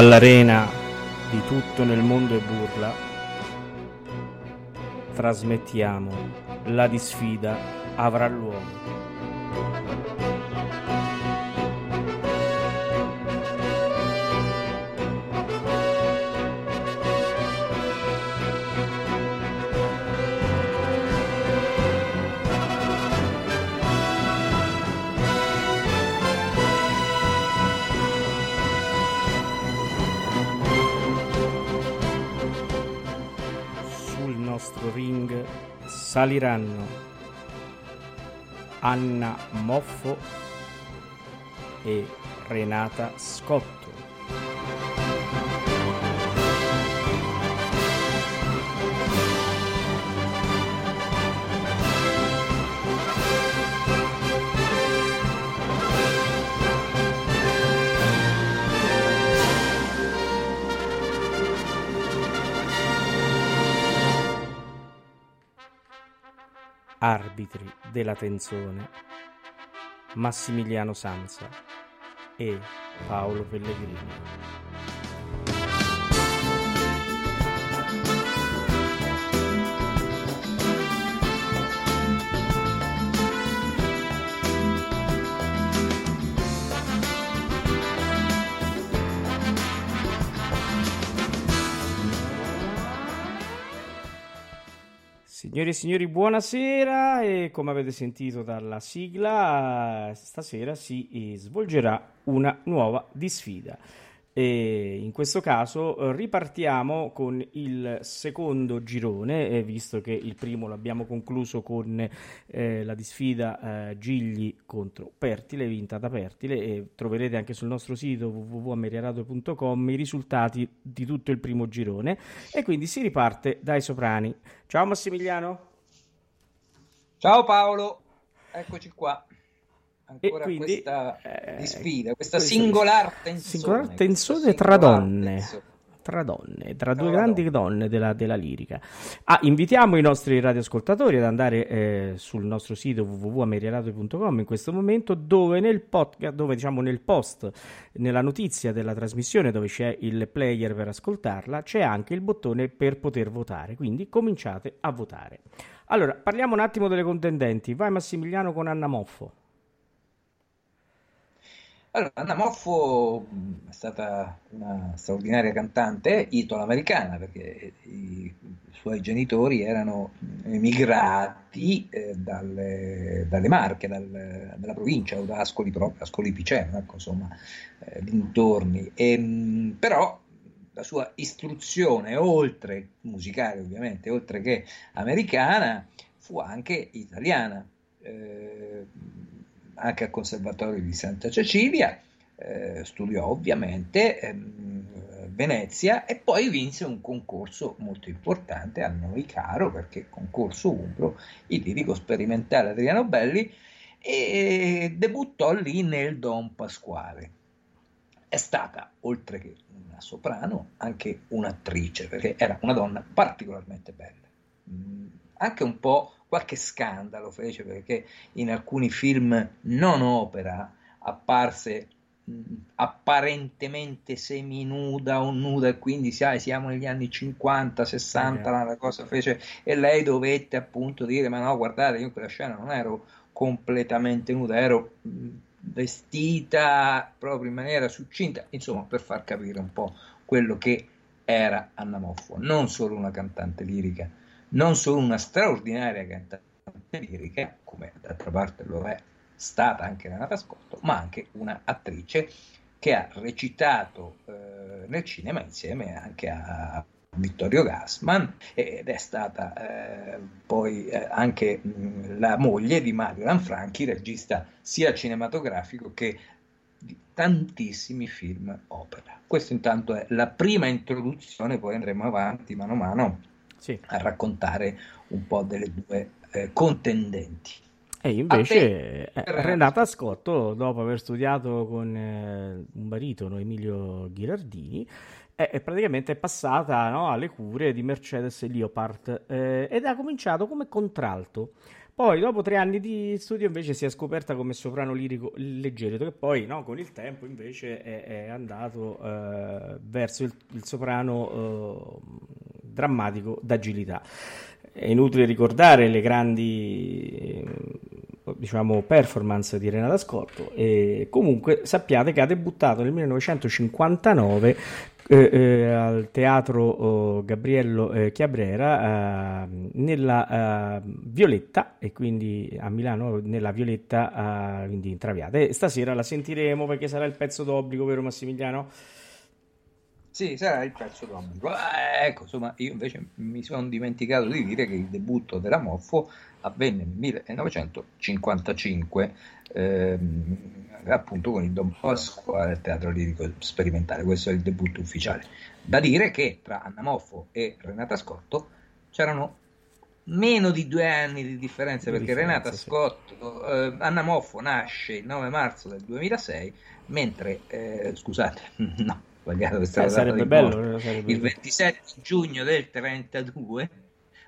Dall'arena di tutto nel mondo e burla trasmettiamo la disfida avrà luogo. Saliranno Anna Moffo e Renata Scotto. Della tensione Massimiliano Sanza e Paolo Pellegrini. Signori e signori, buonasera e come avete sentito dalla sigla, stasera si eh, svolgerà una nuova disfida. E in questo caso eh, ripartiamo con il secondo girone, eh, visto che il primo l'abbiamo concluso con eh, la disfida eh, Gigli contro Pertile, vinta da Pertile, e troverete anche sul nostro sito www.ameriaradio.com i risultati di tutto il primo girone. E quindi si riparte dai soprani. Ciao Massimiliano. Ciao Paolo, eccoci qua. E Ancora quindi, questa eh, sfida, questa singolar tensione. Singolar tensione tra singolar donne. tensione. Tra donne, tra due Tra grandi donne. donne della, della lirica. Ah, invitiamo i nostri radioascoltatori ad andare eh, sul nostro sito www.ameriaradio.com in questo momento, dove nel podcast, dove diciamo nel post, nella notizia della trasmissione, dove c'è il player per ascoltarla, c'è anche il bottone per poter votare. Quindi cominciate a votare. Allora, parliamo un attimo delle contendenti. Vai Massimiliano con Anna Moffo. Allora, Anna Moffo mh, è stata una straordinaria cantante italo-americana perché i suoi genitori erano emigrati eh, dalle, dalle Marche, dal- dalla provincia o da Ascoli proprio, Ascoli Piceno, ecco, insomma, eh, dintorni. E, mh, però la sua istruzione, oltre musicale ovviamente, oltre che americana, fu anche italiana. Eh, anche al Conservatorio di Santa Cecilia, eh, studiò ovviamente ehm, Venezia e poi vinse un concorso molto importante a noi caro perché concorso Umbro, il lirico sperimentale Adriano Belli e debuttò lì nel Don Pasquale. È stata, oltre che una soprano, anche un'attrice perché era una donna particolarmente bella. Mm, anche un po' qualche scandalo fece perché in alcuni film non opera apparse apparentemente seminuda o nuda e quindi sai, siamo negli anni 50, 60, okay. la cosa fece e lei dovette appunto dire ma no guardate io in quella scena non ero completamente nuda, ero vestita proprio in maniera succinta, insomma per far capire un po' quello che era Anna Moffo, non solo una cantante lirica, non solo una straordinaria cantante lirica, come d'altra parte lo è stata anche Renata Scotto, ma anche un'attrice che ha recitato eh, nel cinema insieme anche a Vittorio Gassman ed è stata eh, poi eh, anche mh, la moglie di Mario Lanfranchi, regista sia cinematografico che di tantissimi film opera. Questo intanto è la prima introduzione, poi andremo avanti mano a mano sì. a raccontare un po' delle due eh, contendenti. E invece te, eh, Renata Scotto, dopo aver studiato con eh, un baritono Emilio Ghirardini, è, praticamente passata no, alle cure di Mercedes Leopard eh, ed ha cominciato come contralto. Poi, dopo tre anni di studio, invece si è scoperta come soprano lirico leggero, che poi no, con il tempo invece è, è andato eh, verso il, il soprano eh, drammatico d'agilità. È inutile ricordare le grandi diciamo, performance di Renata Scotto e comunque sappiate che ha debuttato nel 1959 eh, eh, al teatro oh, Gabriello eh, Chiabrera eh, nella eh, Violetta e quindi a Milano nella Violetta quindi in Traviata e stasera la sentiremo perché sarà il pezzo d'obbligo vero Massimiliano? Sì, sarà il pezzo d'obbligo. Eh, ecco, insomma, io invece mi sono dimenticato di dire che il debutto della Moffo avvenne nel 1955, ehm, appunto con il Don Bosco al Teatro Lirico Sperimentale. Questo è il debutto ufficiale. Da dire che tra Anna Moffo e Renata Scotto c'erano meno di due anni di differenza perché differenza, Renata sì. Scotto, eh, Anna Moffo nasce il 9 marzo del 2006, mentre, eh, scusate, no, sbagliato eh, sarebbe bello, sarebbe il 27 giugno del 32,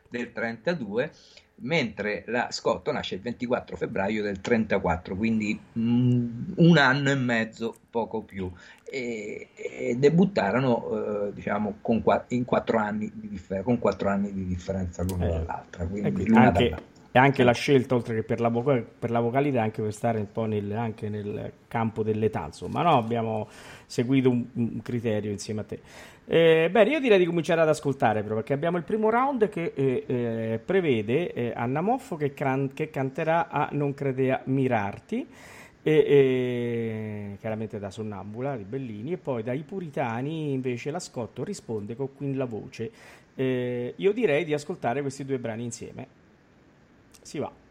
del 32 mentre la Scotto nasce il 24 febbraio del 34, quindi mm, un anno e mezzo, poco più, e, e debuttarono eh, diciamo con, in quattro anni di differ- con quattro anni di differenza l'una eh. dall'altra. Quindi ecco, anche, dall'altra. E anche la scelta, oltre che per la, voca- per la vocalità, anche per stare un po' nel, anche nel campo dell'età, insomma, no? abbiamo seguito un, un criterio insieme a te. Eh, bene, io direi di cominciare ad ascoltare però, perché abbiamo il primo round che eh, eh, prevede eh, Anna Moffo che, can- che, canterà a Non credea mirarti, e, chiaramente da Sonnambula di Bellini, e poi dai Puritani invece la Scotto risponde con Queen la voce. Eh, io direi di ascoltare questi due brani insieme. Si va.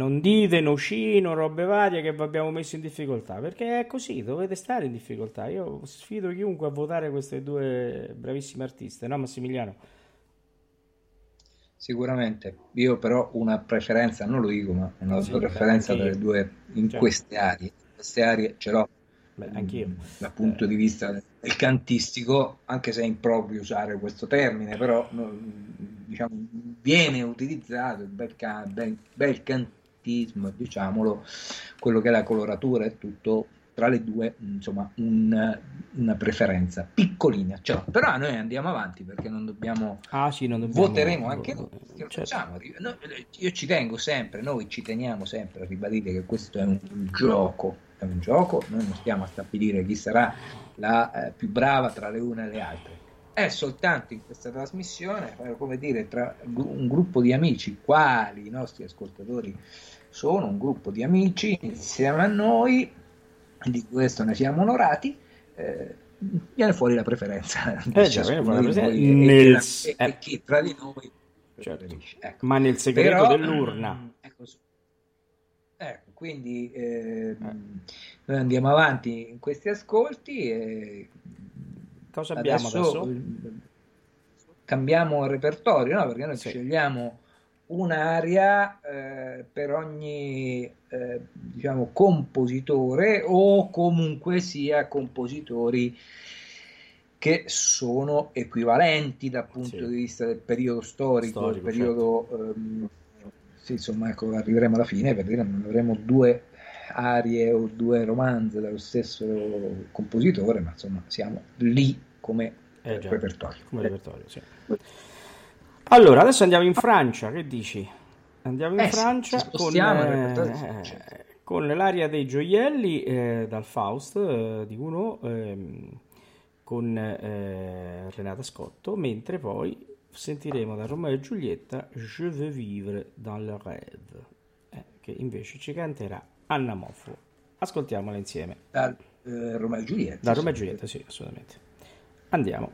Non dite nocino, robe varie che vi abbiamo messo in difficoltà, perché è così, dovete stare in difficoltà. Io sfido chiunque a votare queste due bravissime artiste, no Massimiliano? Sicuramente, io però una preferenza, non lo dico, ma una sì, preferenza tra le due in certo. queste aree. In queste aree ce l'ho Beh, anch'io. Dal punto eh. di vista del cantistico, anche se è improprio usare questo termine, però diciamo, viene utilizzato il bel, bel, bel cantismo, diciamolo, quello che è la coloratura e tutto tra le due, insomma, un, una preferenza piccolina. Cioè, però noi andiamo avanti perché non dobbiamo. Ah, sì, non dobbiamo. Voteremo anche noi. Certo. Noi, io ci tengo sempre, noi ci teniamo sempre a ribadire che questo è un, un gioco è un gioco, noi non stiamo a stabilire chi sarà la eh, più brava tra le une e le altre. È soltanto in questa trasmissione, eh, come dire, tra un gruppo di amici, quali i nostri ascoltatori sono, un gruppo di amici insieme a noi, di questo ne siamo onorati. Eh, viene fuori la preferenza, eh, già, viene fuori la preferenza e, nel... e, e, chi tra di noi certo. ecco. ma nel segreto Però, dell'urna ecco, ecco, quindi eh, noi andiamo avanti in questi ascolti e cosa abbiamo adesso? adesso? Cambiamo il repertorio, no? Perché noi sì. scegliamo un'aria eh, per ogni eh, diciamo compositore o comunque sia compositori che sono equivalenti dal punto sì. di vista del periodo storico, storico del periodo certo. ehm, sì, insomma, ecco, arriveremo alla fine per dire avremo due arie o due romanze dallo stesso compositore, ma insomma siamo lì come eh già, repertorio. Come repertorio sì. Allora, adesso andiamo in Francia, che dici? Andiamo in eh, Francia sì, con, eh, con, l'aria dei gioielli eh, dal Faust eh, di Gounod ehm, con eh, Renata Scotto, mentre poi sentiremo da Romeo e Giulietta Je veux vivre dans le rêve, eh, che invece ci canterà Anna Moffo. Ascoltiamola insieme. Da eh, Romeo e Giulietta. Da Romeo e Giulietta, sì, assolutamente. Andiamo.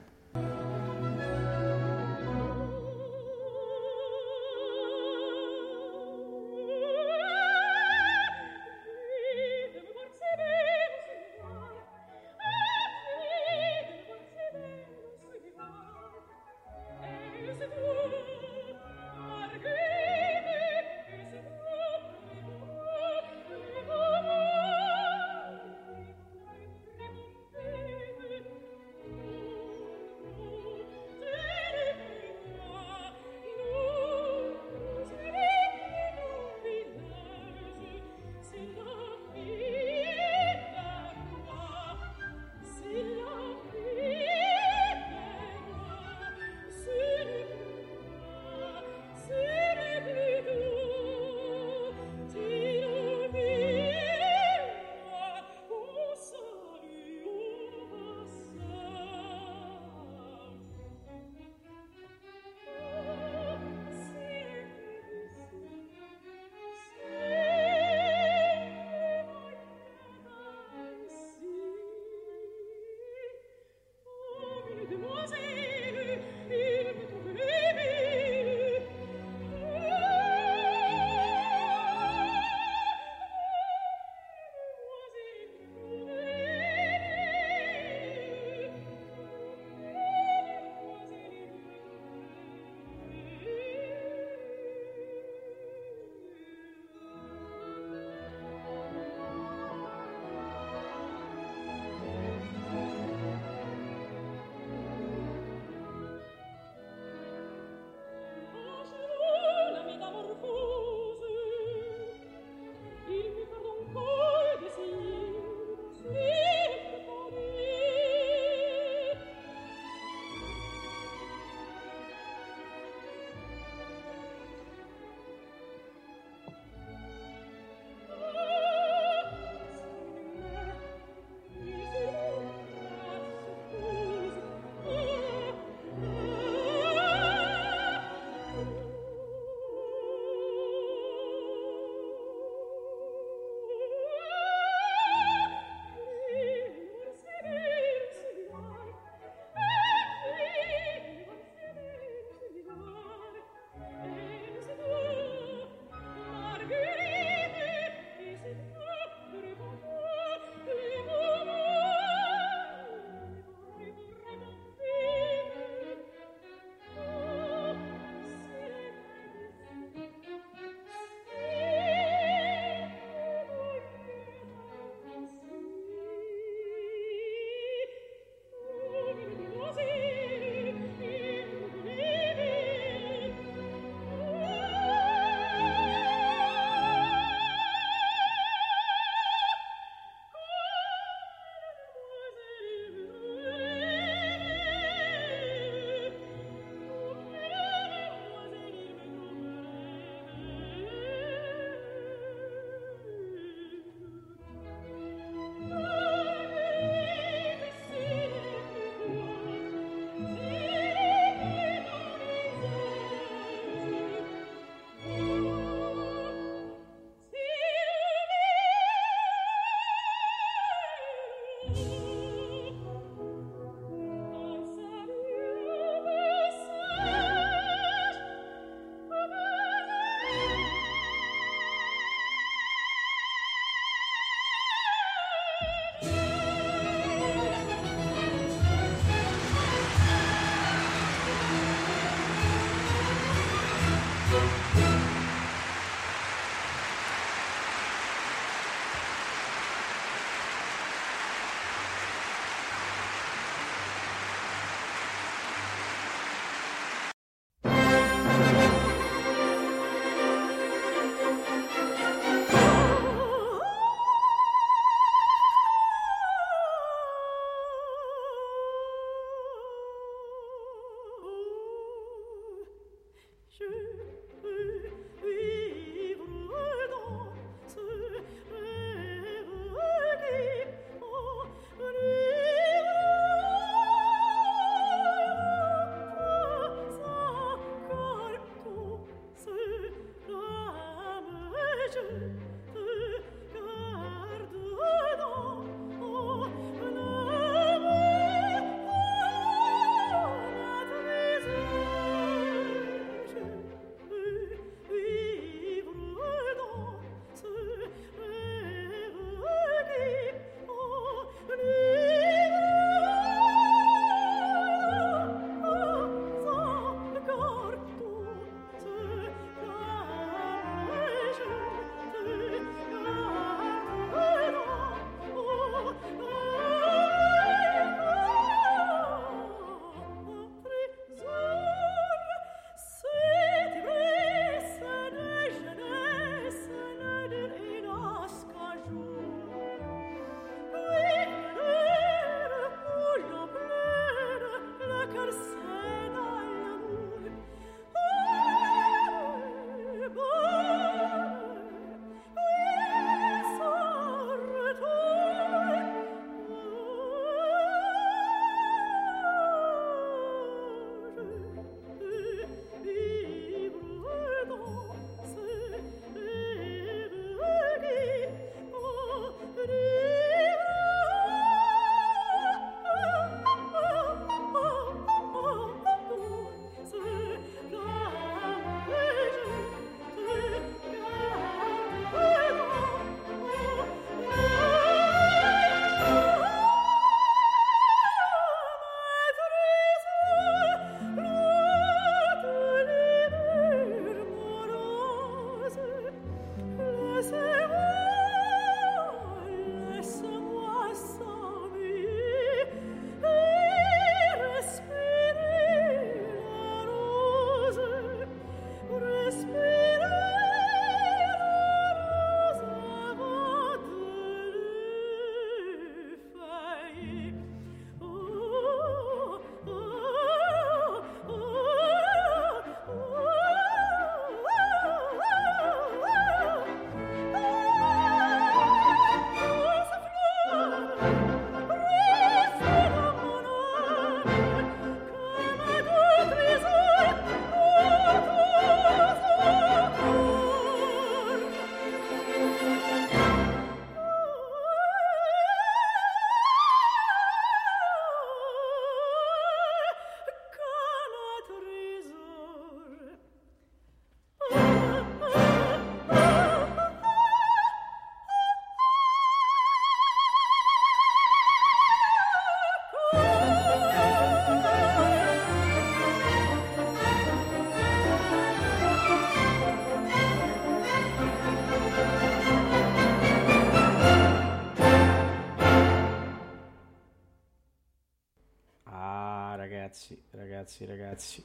Ragazzi.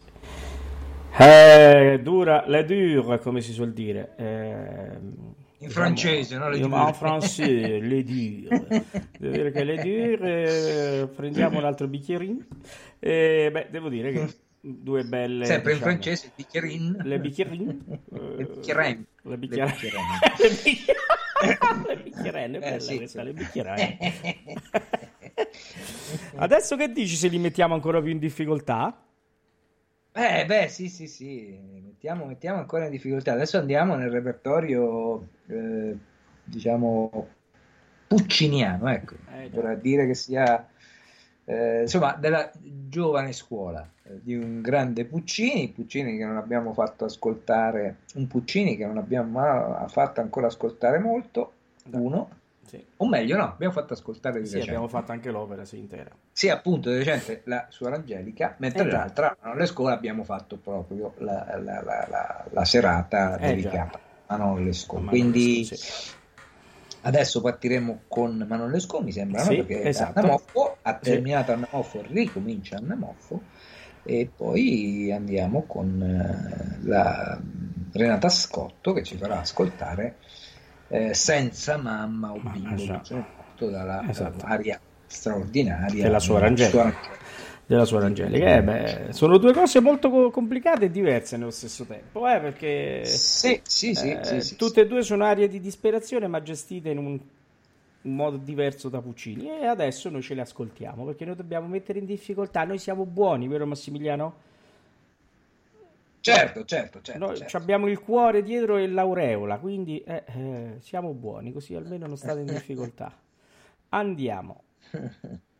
Eh, dura, le dure, come si suol dire. Eh, in francese, no? Le dure. En français, le dure. Devo dire che le dure, eh, prendiamo un altro bicchierino. Eh, beh, devo dire che due belle... Sempre diciamo, in francese, bicchierin. Le bicchierin. le bicchierin. Le bicchierin. Le bicchierin, è bella eh, sì, questa, sì. le bicchierin. Adesso che dici se li mettiamo ancora più in difficoltà? Eh, beh, sì, sì, sì, mettiamo, mettiamo ancora in difficoltà. Adesso andiamo nel repertorio, eh, diciamo, pucciniano, ecco, eh, per dire che sia, eh, insomma, della giovane scuola, eh, di un grande Puccini, Puccini che non abbiamo fatto ascoltare, un Puccini che non abbiamo fatto ancora ascoltare molto, uno, sì. O meglio, no, abbiamo fatto ascoltare di sì, recente. abbiamo fatto anche l'opera sì, intera. Sì, appunto, di recente la Suora Angelica, mentre eh, l'altra, alle scuole, abbiamo fatto proprio la, la, la, la serata eh, dedicata a Manon Lescaut. Quindi sì. adesso partiremo con Manon Lescaut, mi sembra, sì, no? perché esatto. Annamoffo ha terminato Annamoffo e ricomincia Annamoffo e poi andiamo con eh, la Renata Scotto che ci farà ascoltare eh, senza mamma o bimbo, esatto. dalla esatto. aria straordinaria della sua Angelica. Della sua Angelica. Eh, beh, sono due cose molto complicate e diverse nello stesso tempo, eh, perché sì, sì, sì, eh, sì, tutte e due sono aree di disperazione, ma gestite in un, un modo diverso da Puccini. E adesso noi ce le ascoltiamo perché noi dobbiamo mettere in difficoltà. Noi siamo buoni, vero Massimiliano? Certo, certo, certo. Noi certo. abbiamo il cuore dietro e l'aureola, quindi eh, eh, siamo buoni, così almeno non state in difficoltà. Andiamo.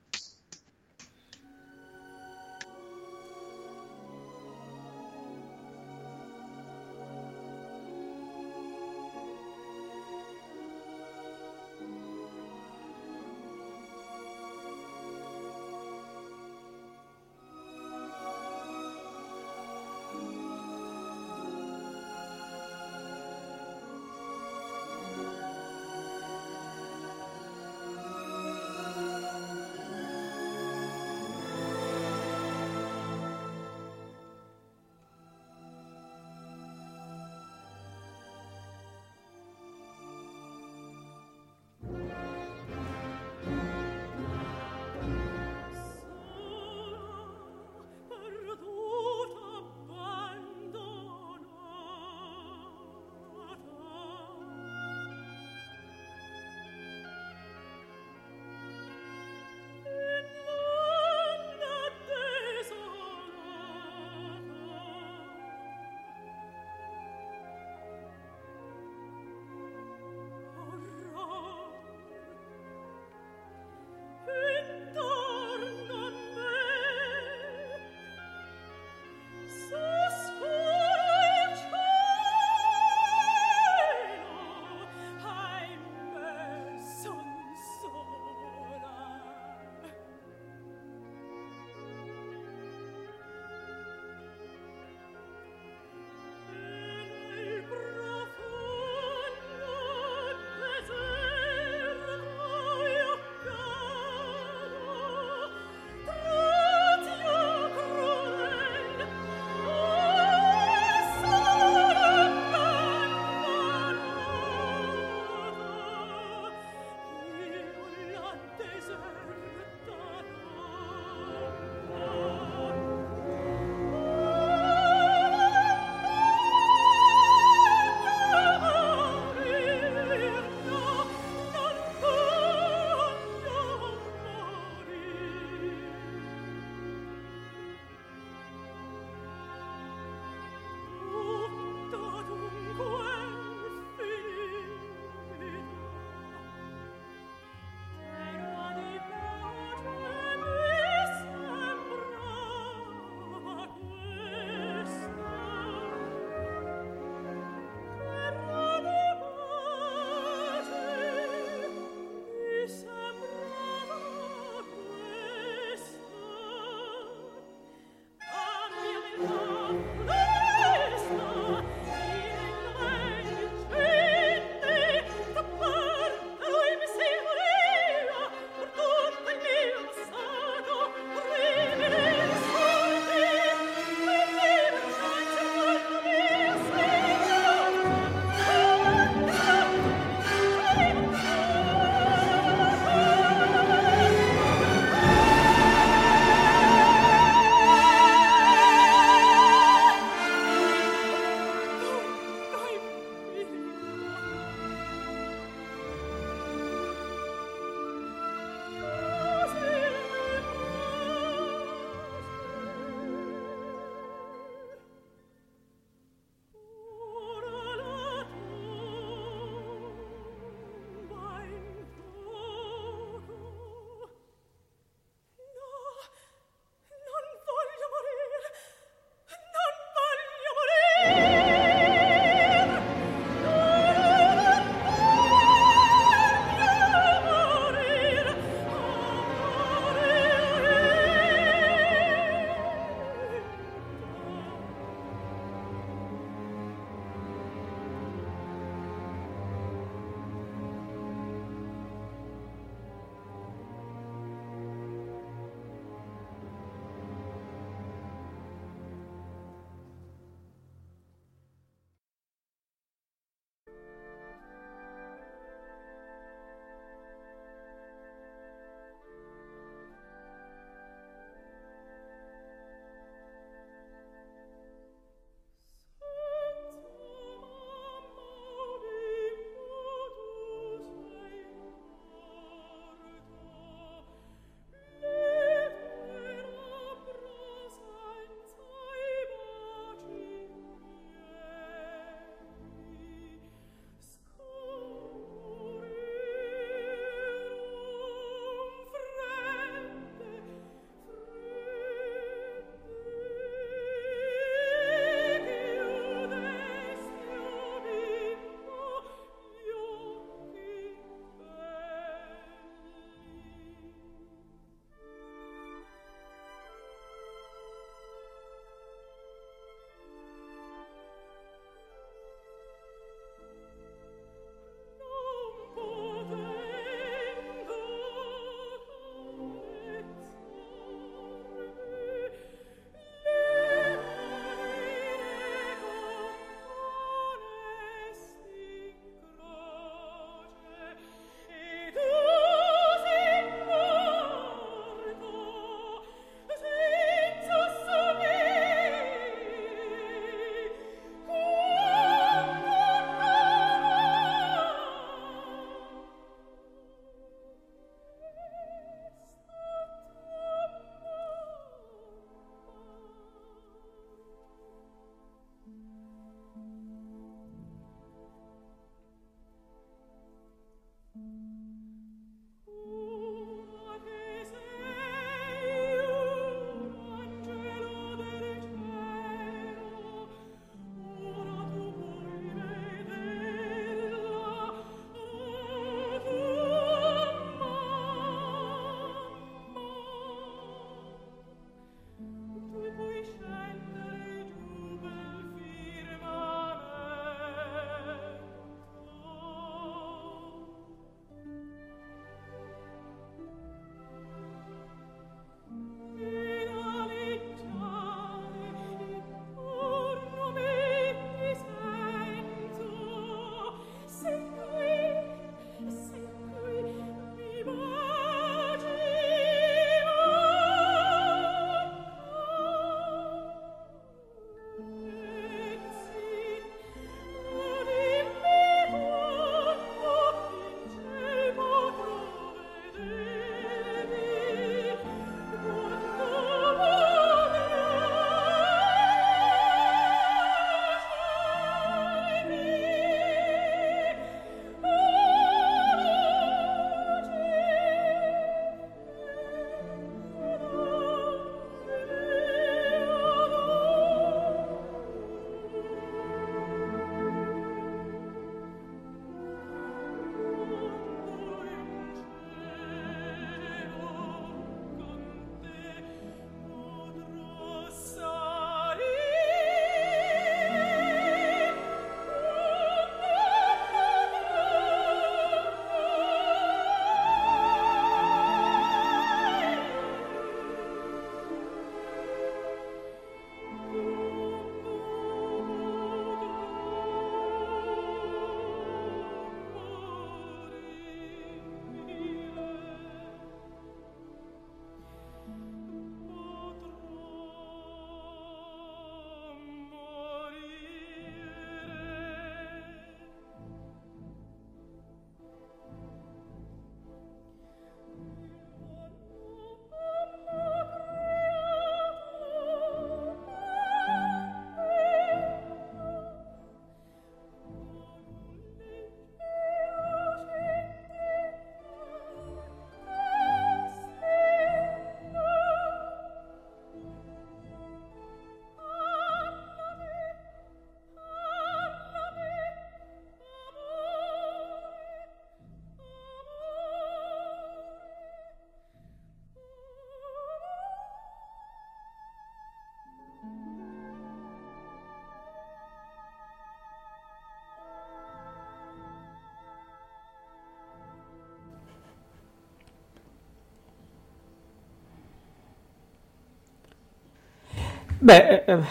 Beh, eh,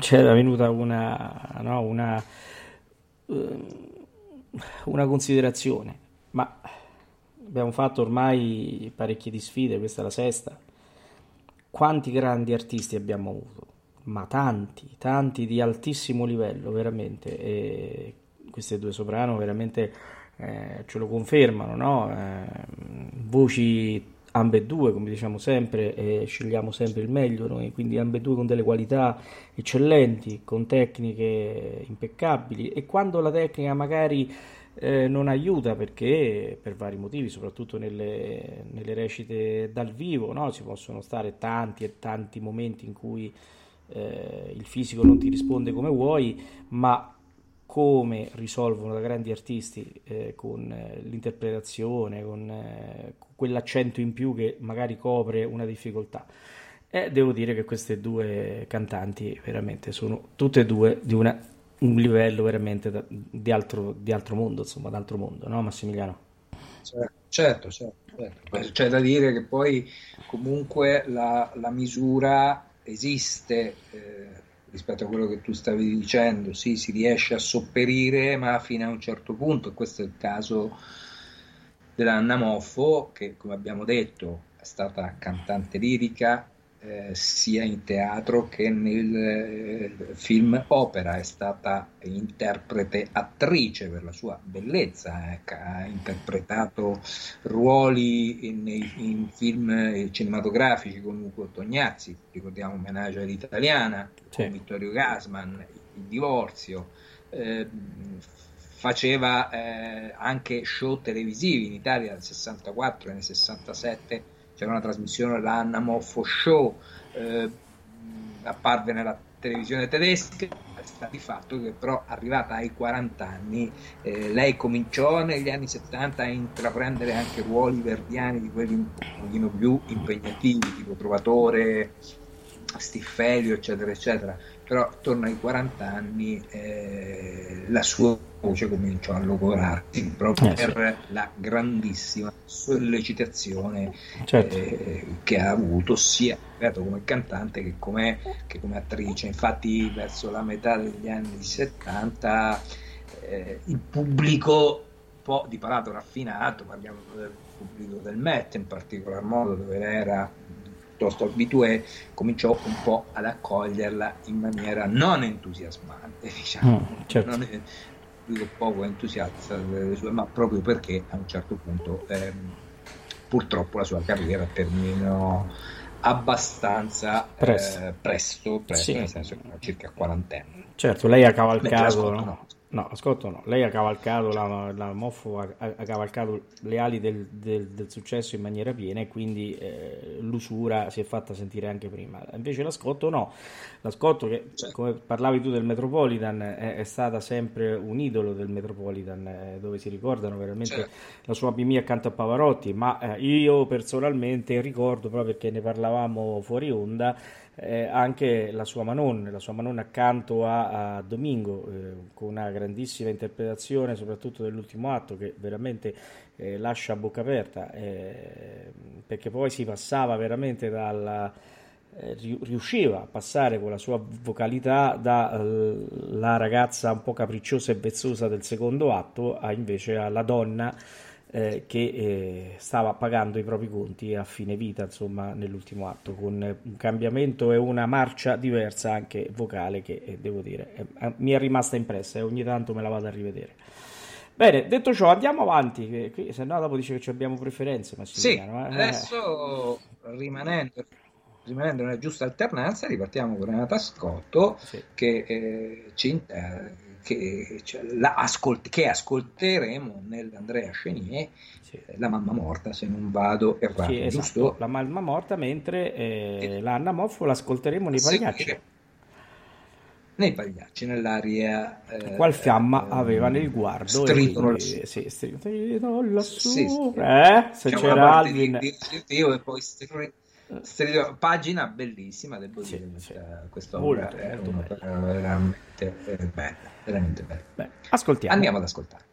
c'era venuta una, no, una, eh, una considerazione, ma abbiamo fatto ormai parecchie di sfide, questa è la sesta. Quanti grandi artisti abbiamo avuto? Ma tanti, tanti di altissimo livello, veramente. E queste due soprano veramente eh, ce lo confermano, no? Eh, voci ambedue, come diciamo sempre, e scegliamo sempre il meglio noi, quindi ambedue con delle qualità eccellenti, con tecniche impeccabili e quando la tecnica magari eh, non aiuta perché per vari motivi, soprattutto nelle, nelle recite dal vivo, no? ci possono stare tanti e tanti momenti in cui eh, il fisico non ti risponde come vuoi, ma come risolvono da grandi artisti eh, con eh, l'interpretazione, con, eh, quell'accento in più che magari copre una difficoltà. E devo dire che queste due cantanti veramente sono tutte e due di una, un livello veramente da, di, altro, di, altro, mondo, insomma, d'altro mondo, no Massimiliano? Certo, certo, certo. certo. C'è da dire che poi comunque la, la misura esiste. Rispetto a quello che tu stavi dicendo, sì, si riesce a sopperire, ma fino a un certo punto, questo è il caso dell'Anna Moffo, che come abbiamo detto è stata cantante lirica, eh, sia in teatro che nel eh, film opera, è stata interprete attrice per la sua bellezza, eh, ha interpretato ruoli in, in, film cinematografici come Ugo Tognazzi, ricordiamo Menage all'italiana, sì. con Vittorio Gasman, Il divorzio, eh, faceva eh, anche show televisivi in Italia nel 64 e nel 67 c'era una trasmissione, la Anna Moffo Show, eh, apparve nella televisione tedesca, di fatto che però arrivata ai 40 anni eh, lei cominciò negli anni 70 a intraprendere anche ruoli verdiani di quelli un pochino più impegnativi, tipo Trovatore, Stiffelio, eccetera, eccetera però attorno ai 40 anni eh, la sua voce cominciò a logorarsi proprio eh, per sì. la grandissima sollecitazione certo. eh, che ha avuto sia come cantante che come, che come, attrice. Infatti verso la metà degli anni 70 eh, il pubblico un po' di palato raffinato, parliamo del pubblico del Met in particolar modo dove era piuttosto abitué, cominciò un po' ad accoglierla in maniera non entusiasmante, diciamo, mm, certo. non è, poco entusiasta delle sue, ma proprio perché a un certo punto ehm, purtroppo la sua carriera terminò abbastanza presto, eh, presto, presto sì. nel senso che era circa 40 anni. Certo, lei ha cavalcato, no? No, ascolto no, lei ha cavalcato, la, la Moffo ha, ha, cavalcato le ali del, del, del, successo in maniera piena e quindi eh, l'usura si è fatta sentire anche prima. Invece l'ascolto no, l'ascolto che certo. come parlavi tu del Metropolitan è, è, stata sempre un idolo del Metropolitan eh, dove si ricordano veramente certo. la sua bimia accanto a Pavarotti, ma eh, io personalmente ricordo proprio perché ne parlavamo fuori onda eh, anche la sua Manon, la sua Manon accanto a, a Domingo, eh, con una grandissima interpretazione, soprattutto dell'ultimo atto, che veramente eh, lascia a bocca aperta, eh, perché poi si passava veramente dalla eh, riusciva a passare con la sua vocalità dalla eh, ragazza un po' capricciosa e vezzosa del secondo atto a invece alla donna eh, che eh, stava pagando i propri conti a fine vita, insomma, nell'ultimo atto, con un cambiamento e una marcia diversa anche vocale che eh, devo dire mi è rimasta impressa e ogni tanto me la vado a rivedere. Bene, detto ciò, andiamo avanti, che, se no dopo dice che abbiamo preferenze. Massimiliano, sì, eh. adesso rimanendo, rimanendo nella giusta alternanza, ripartiamo con Renata Scotto sì. che eh, ci interessa che, cioè, ascolt- che ascolteremo nell'Andrea Chenier, sì. La mamma morta, se non vado errato, sì, esatto. giusto? La mamma morta, mentre eh, l'Anna Moffo l'ascolteremo nei pagliacci. Nei pagliacci, nell'aria... Eh, Qual fiamma eh, aveva nel guardo? Stridono lassù. Sì, stridono lassù. Sì, sì. Eh, se c'è c'era Alvin... Di, di, di, e poi stridono Stereo, pagina bellissima, devo sì, dire, sì. questa molto, è molto bella. veramente eh, bella, veramente bella. Beh, ascoltiamo. Andiamo ad ascoltare.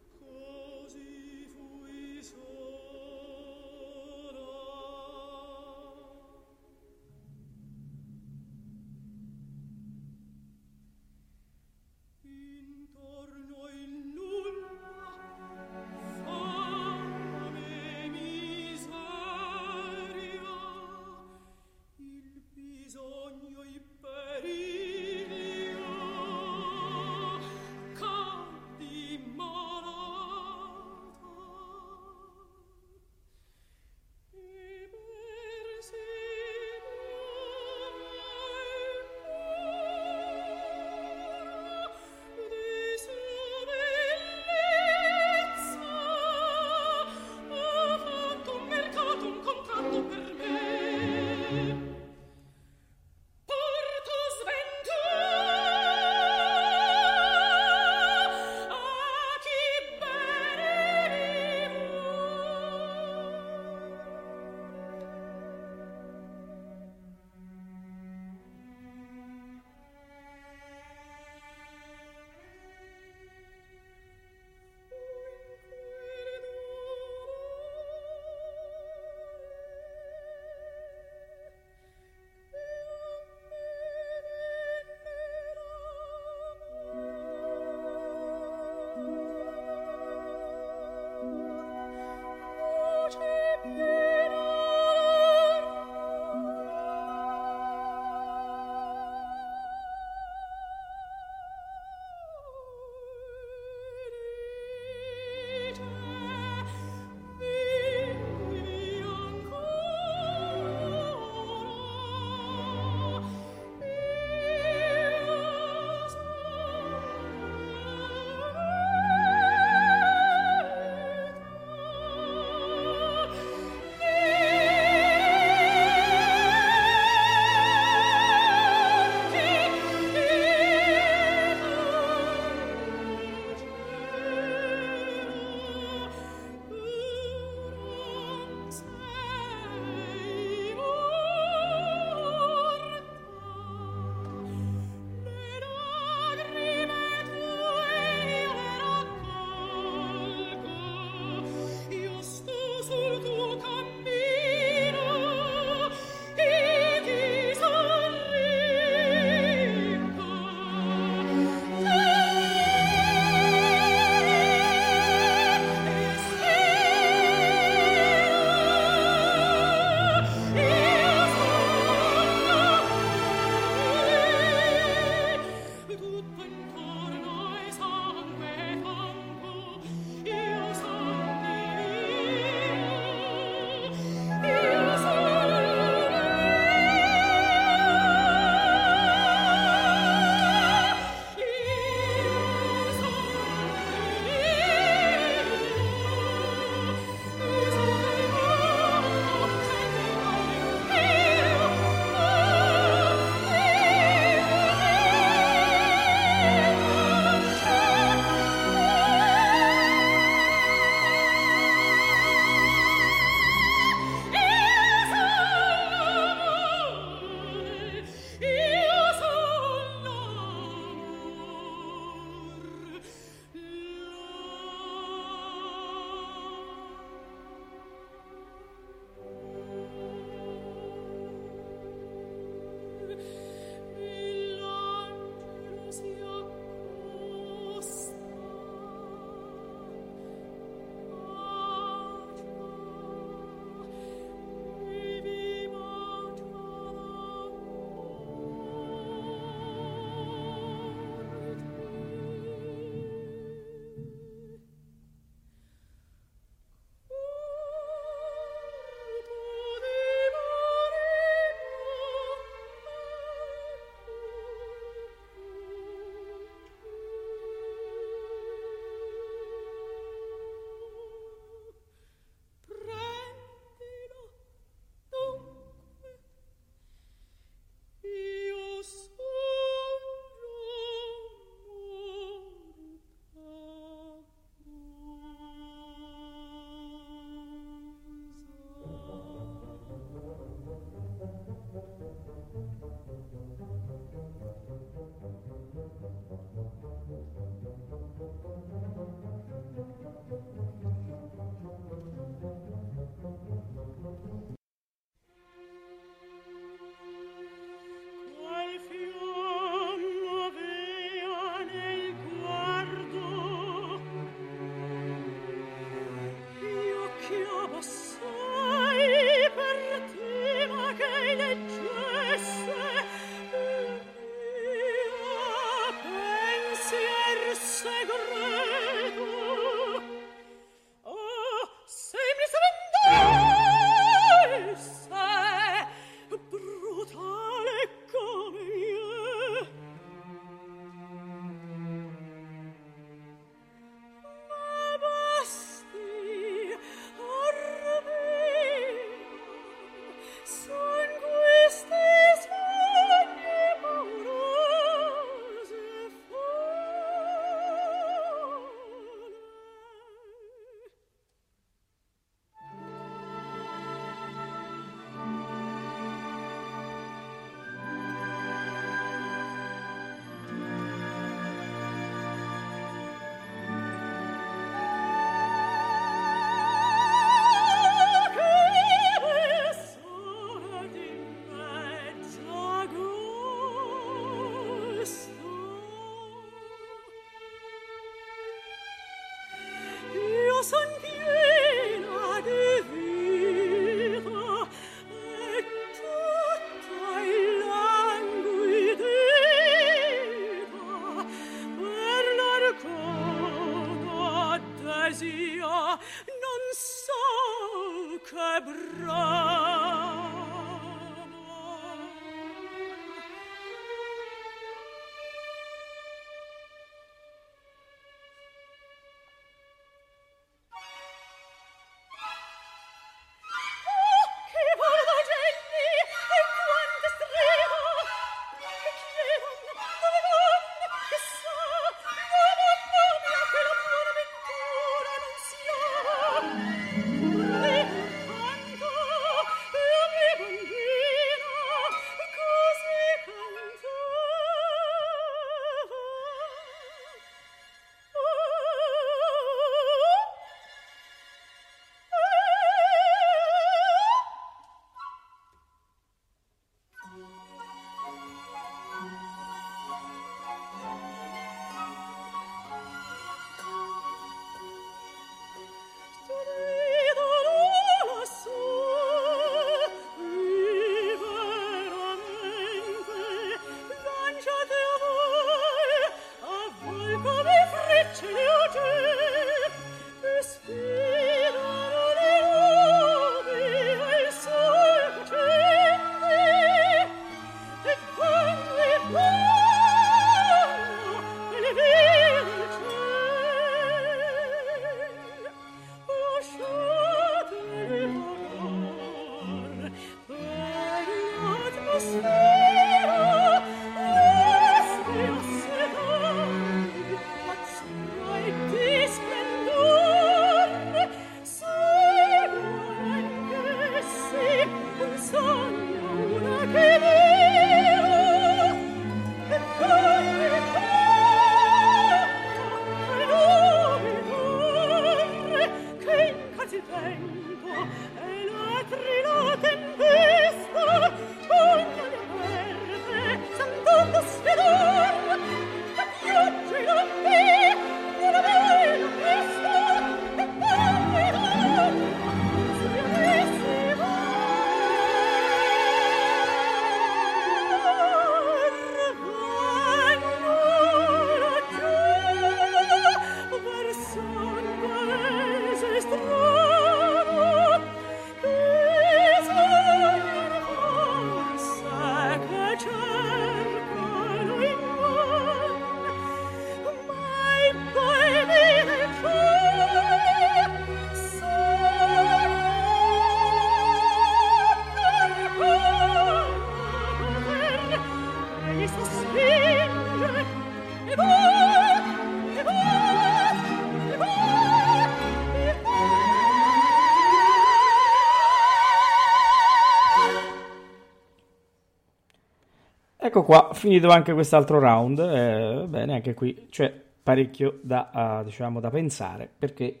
Ecco qua, finito anche quest'altro round. Eh, bene, anche qui c'è parecchio da, uh, diciamo, da pensare perché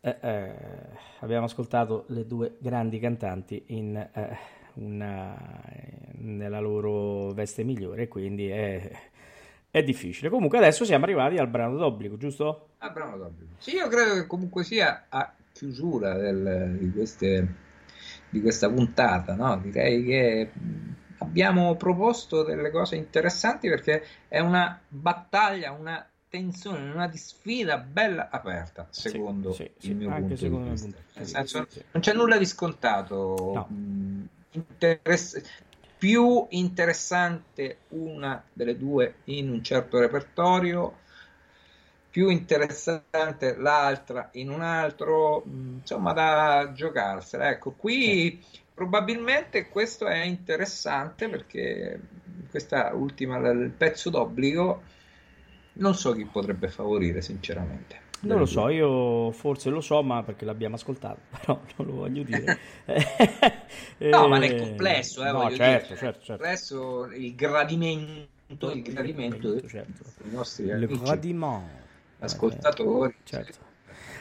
eh, eh, abbiamo ascoltato le due grandi cantanti in, eh, una, nella loro veste migliore, quindi è, è, difficile. Comunque adesso siamo arrivati al brano d'obbligo, giusto? Al brano d'obbligo. Sì, io credo che comunque sia a chiusura del, di, queste, di, questa puntata, no? direi che abbiamo proposto delle cose interessanti perché è una battaglia, una tensione, una sfida bella aperta, secondo sì, sì, il mio punto di vista. Nel senso, non c'è nulla di scontato. No. Mm, interess- più interessante una delle due in un certo repertorio, più interessante l'altra in un altro, mm, insomma, da giocarsela. Ecco, qui probabilmente questo è interessante perché questa ultima, il pezzo d'obbligo, non so chi potrebbe favorire, sinceramente. Non lo so, io forse lo so, ma perché l'abbiamo ascoltato, però non lo voglio dire. no, ma nel complesso, eh, no, certo, dire. certo, certo. Adesso il gradimento, il gradimento certo. dei nostri gradimento. ascoltatori certo.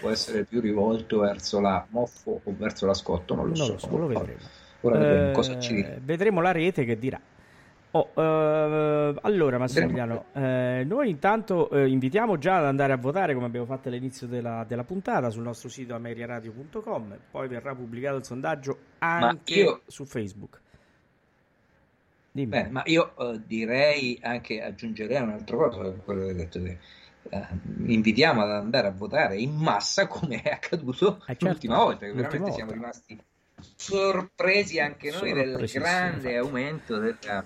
Può essere più rivolto verso la moffo o verso la scotto, non lo non so. Lo so lo vedremo. Ora vedremo eh, cosa ci dirà. Vedremo la rete che dirà. Oh, uh, allora Massimiliano, eh, noi intanto eh, invitiamo già ad andare a votare come abbiamo fatto all'inizio della, della puntata sul nostro sito ameriaradio.com, poi verrà pubblicato il sondaggio anche io... su Facebook. Beh, ma io uh, direi anche, aggiungerei un'altra cosa a quello che hai detto te. Uh, invitiamo ad andare a votare in massa come è accaduto eh certo, l'ultima volta, che veramente volta. siamo rimasti sorpresi anche noi del grande aumento della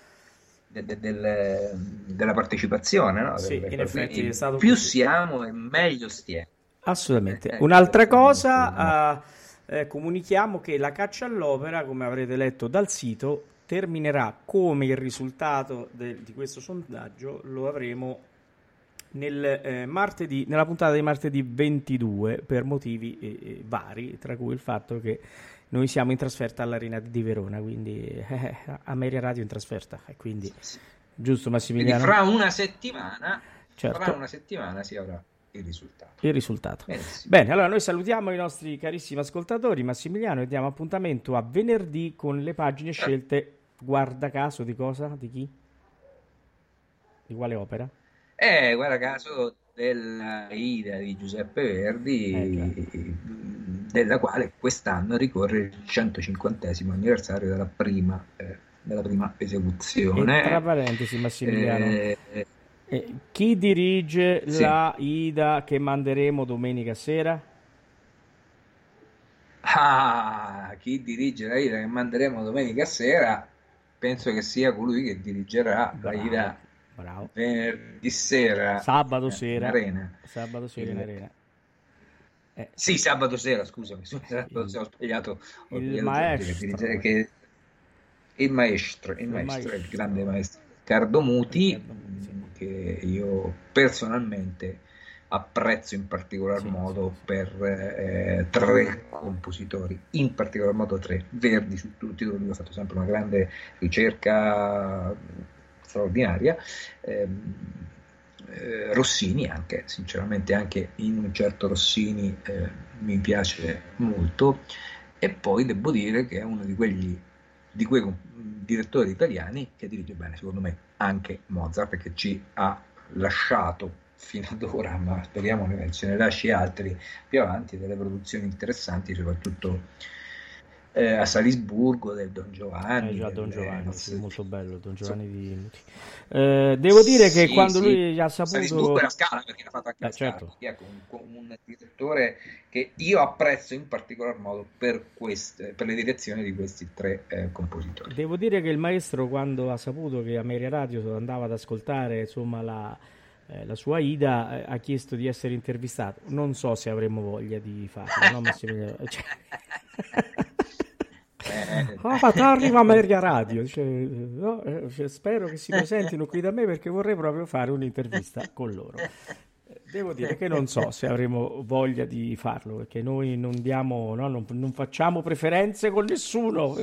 de, de, della partecipazione. No? Sì, in effetti è stato più così. siamo e meglio stiamo. Assolutamente. Eh, Un'altra cosa, uh, eh, comunichiamo che la caccia all'opera, come avrete letto dal sito, terminerà come il risultato de, di questo sondaggio lo avremo nel, eh, martedì, nella puntata di martedì 22 per motivi eh, eh, vari, tra cui il fatto che noi siamo in trasferta all'Arena di Verona, quindi eh, Ameria Radio in trasferta, e quindi giusto Massimiliano? Quindi fra una settimana, certo. fra una settimana si avrà il risultato. Il risultato. Bene, allora noi salutiamo i nostri carissimi ascoltatori, Massimiliano, e diamo appuntamento a venerdì con le pagine scelte, guarda caso, di cosa? Di chi? Di quale opera? Eh, guarda caso della Ida di Giuseppe Verdi, eh, della quale quest'anno ricorre il 150 anniversario della prima, eh, della prima esecuzione. E tra parentesi, Massimiliano, eh, eh, chi dirige sì. la Ida che manderemo domenica sera? Ah, chi dirige la Ida che manderemo domenica sera? Penso che sia colui che dirigerà Bravo. la Ida Bravo. venerdì sera, sabato sera, arena. Sabato sera in arena. Eh, sì, sabato sera, scusami, scusami il, ho sbagliato. Ho il maestro. Che, che, il maestro, il, il maestro, maestro, il grande maestro Riccardo Muti, sì. che io personalmente apprezzo in particolar sì, modo sì, per eh, tre compositori, in particolar modo tre, Verdi su tutti, dove lui ha fatto sempre una grande ricerca straordinaria. Eh, eh, Rossini anche, sinceramente anche in un certo Rossini eh, mi piace molto e poi devo dire che è uno di, quegli, di quei direttori italiani che dirige bene secondo me anche Mozart perché ci ha lasciato fino ad ora ma speriamo che ce ne lasci altri più avanti delle produzioni interessanti soprattutto eh, a Salisburgo del Don Giovanni. Eh, già Don Giovanni, sì, molto bello, Don Giovanni di Muti. Eh, devo dire che sì, quando sì. lui ha saputo... Salisburgo era Scala, perché l'ha fatto anche eh, certo. Ecco, un, un, direttore che io apprezzo in particolar modo per, queste, per le direzioni di questi tre eh, compositori. Devo dire che il maestro quando ha saputo che Ameria Radio andava ad ascoltare insomma la... Eh, la sua Ida eh, ha chiesto di essere intervistato. Non so se avremmo voglia di farlo, no, cioè... Eh, oh, ma arriva Radio. Cioè, no, eh, spero che si presentino qui da me perché vorrei proprio fare un'intervista con loro. Devo dire che non so se avremo voglia di farlo perché noi non diamo, no, non, non facciamo preferenze con nessuno.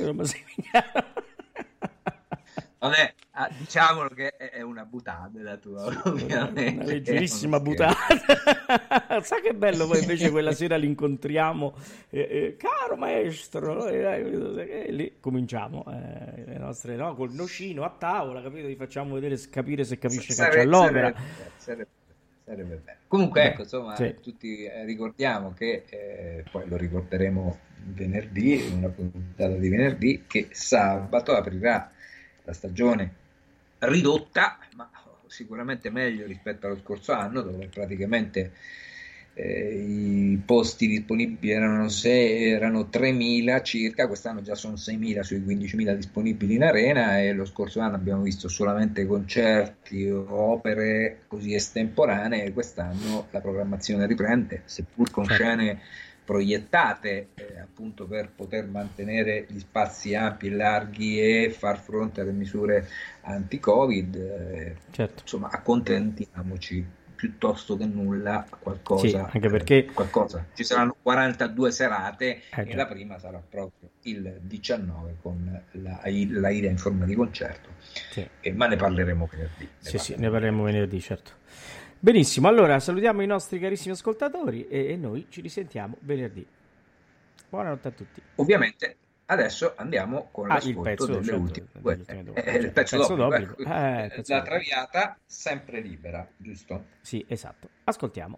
Vabbè, ah, diciamolo che è una butata la tua, ovviamente. Una leggerissima butata. Sa che bello poi invece quella sera li incontriamo, eh, eh, caro maestro, e lì cominciamo eh, le nostre, no, col nocino a tavola, capito? Gli facciamo vedere, capire se capisce calcio all'opera. Sarebbe, sarebbe, sarebbe bello. Comunque, Beh, ecco, insomma, sì. tutti eh, ricordiamo che eh, poi lo ricorderemo venerdì, una puntata di venerdì, che sabato aprirà la stagione ridotta, ma sicuramente meglio rispetto allo scorso anno, dove praticamente eh, i posti disponibili erano, 6, erano 3.000 circa, quest'anno già sono 6.000 sui 15.000 disponibili in arena e lo scorso anno abbiamo visto solamente concerti, opere così estemporanee, quest'anno la programmazione riprende, seppur con certo. scene proiettate eh, appunto per poter mantenere gli spazi ampi e larghi e far fronte alle misure anti-Covid. Eh, certo. Insomma, accontentiamoci piuttosto che nulla qualcosa. Sì, anche perché eh, qualcosa. ci saranno 42 serate eh, e la prima sarà proprio il 19 con la, la Ida in forma di concerto. Sì. Eh, ma ne parleremo venerdì. Ne sì, parleremo. sì, ne parleremo venerdì, certo. Benissimo, allora salutiamo i nostri carissimi ascoltatori e, e noi ci risentiamo venerdì. Buonanotte a tutti. Ovviamente adesso andiamo con ah, l'ascolto pezzo, delle certo, ultime due. Eh, eh, il pezzo, pezzo d'obbligo. d'obbligo. Eh, eh la traviata sempre libera, giusto? Sì, esatto. Ascoltiamo.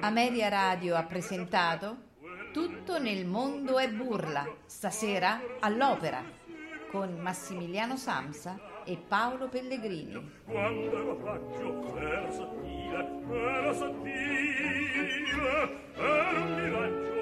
Ameria Radio ha presentato Tutto nel mondo è burla, stasera all'opera, con Massimiliano Samsa e Paolo Pellegrini. Quando ero raggio, era sottile, era sottile, era un miraggio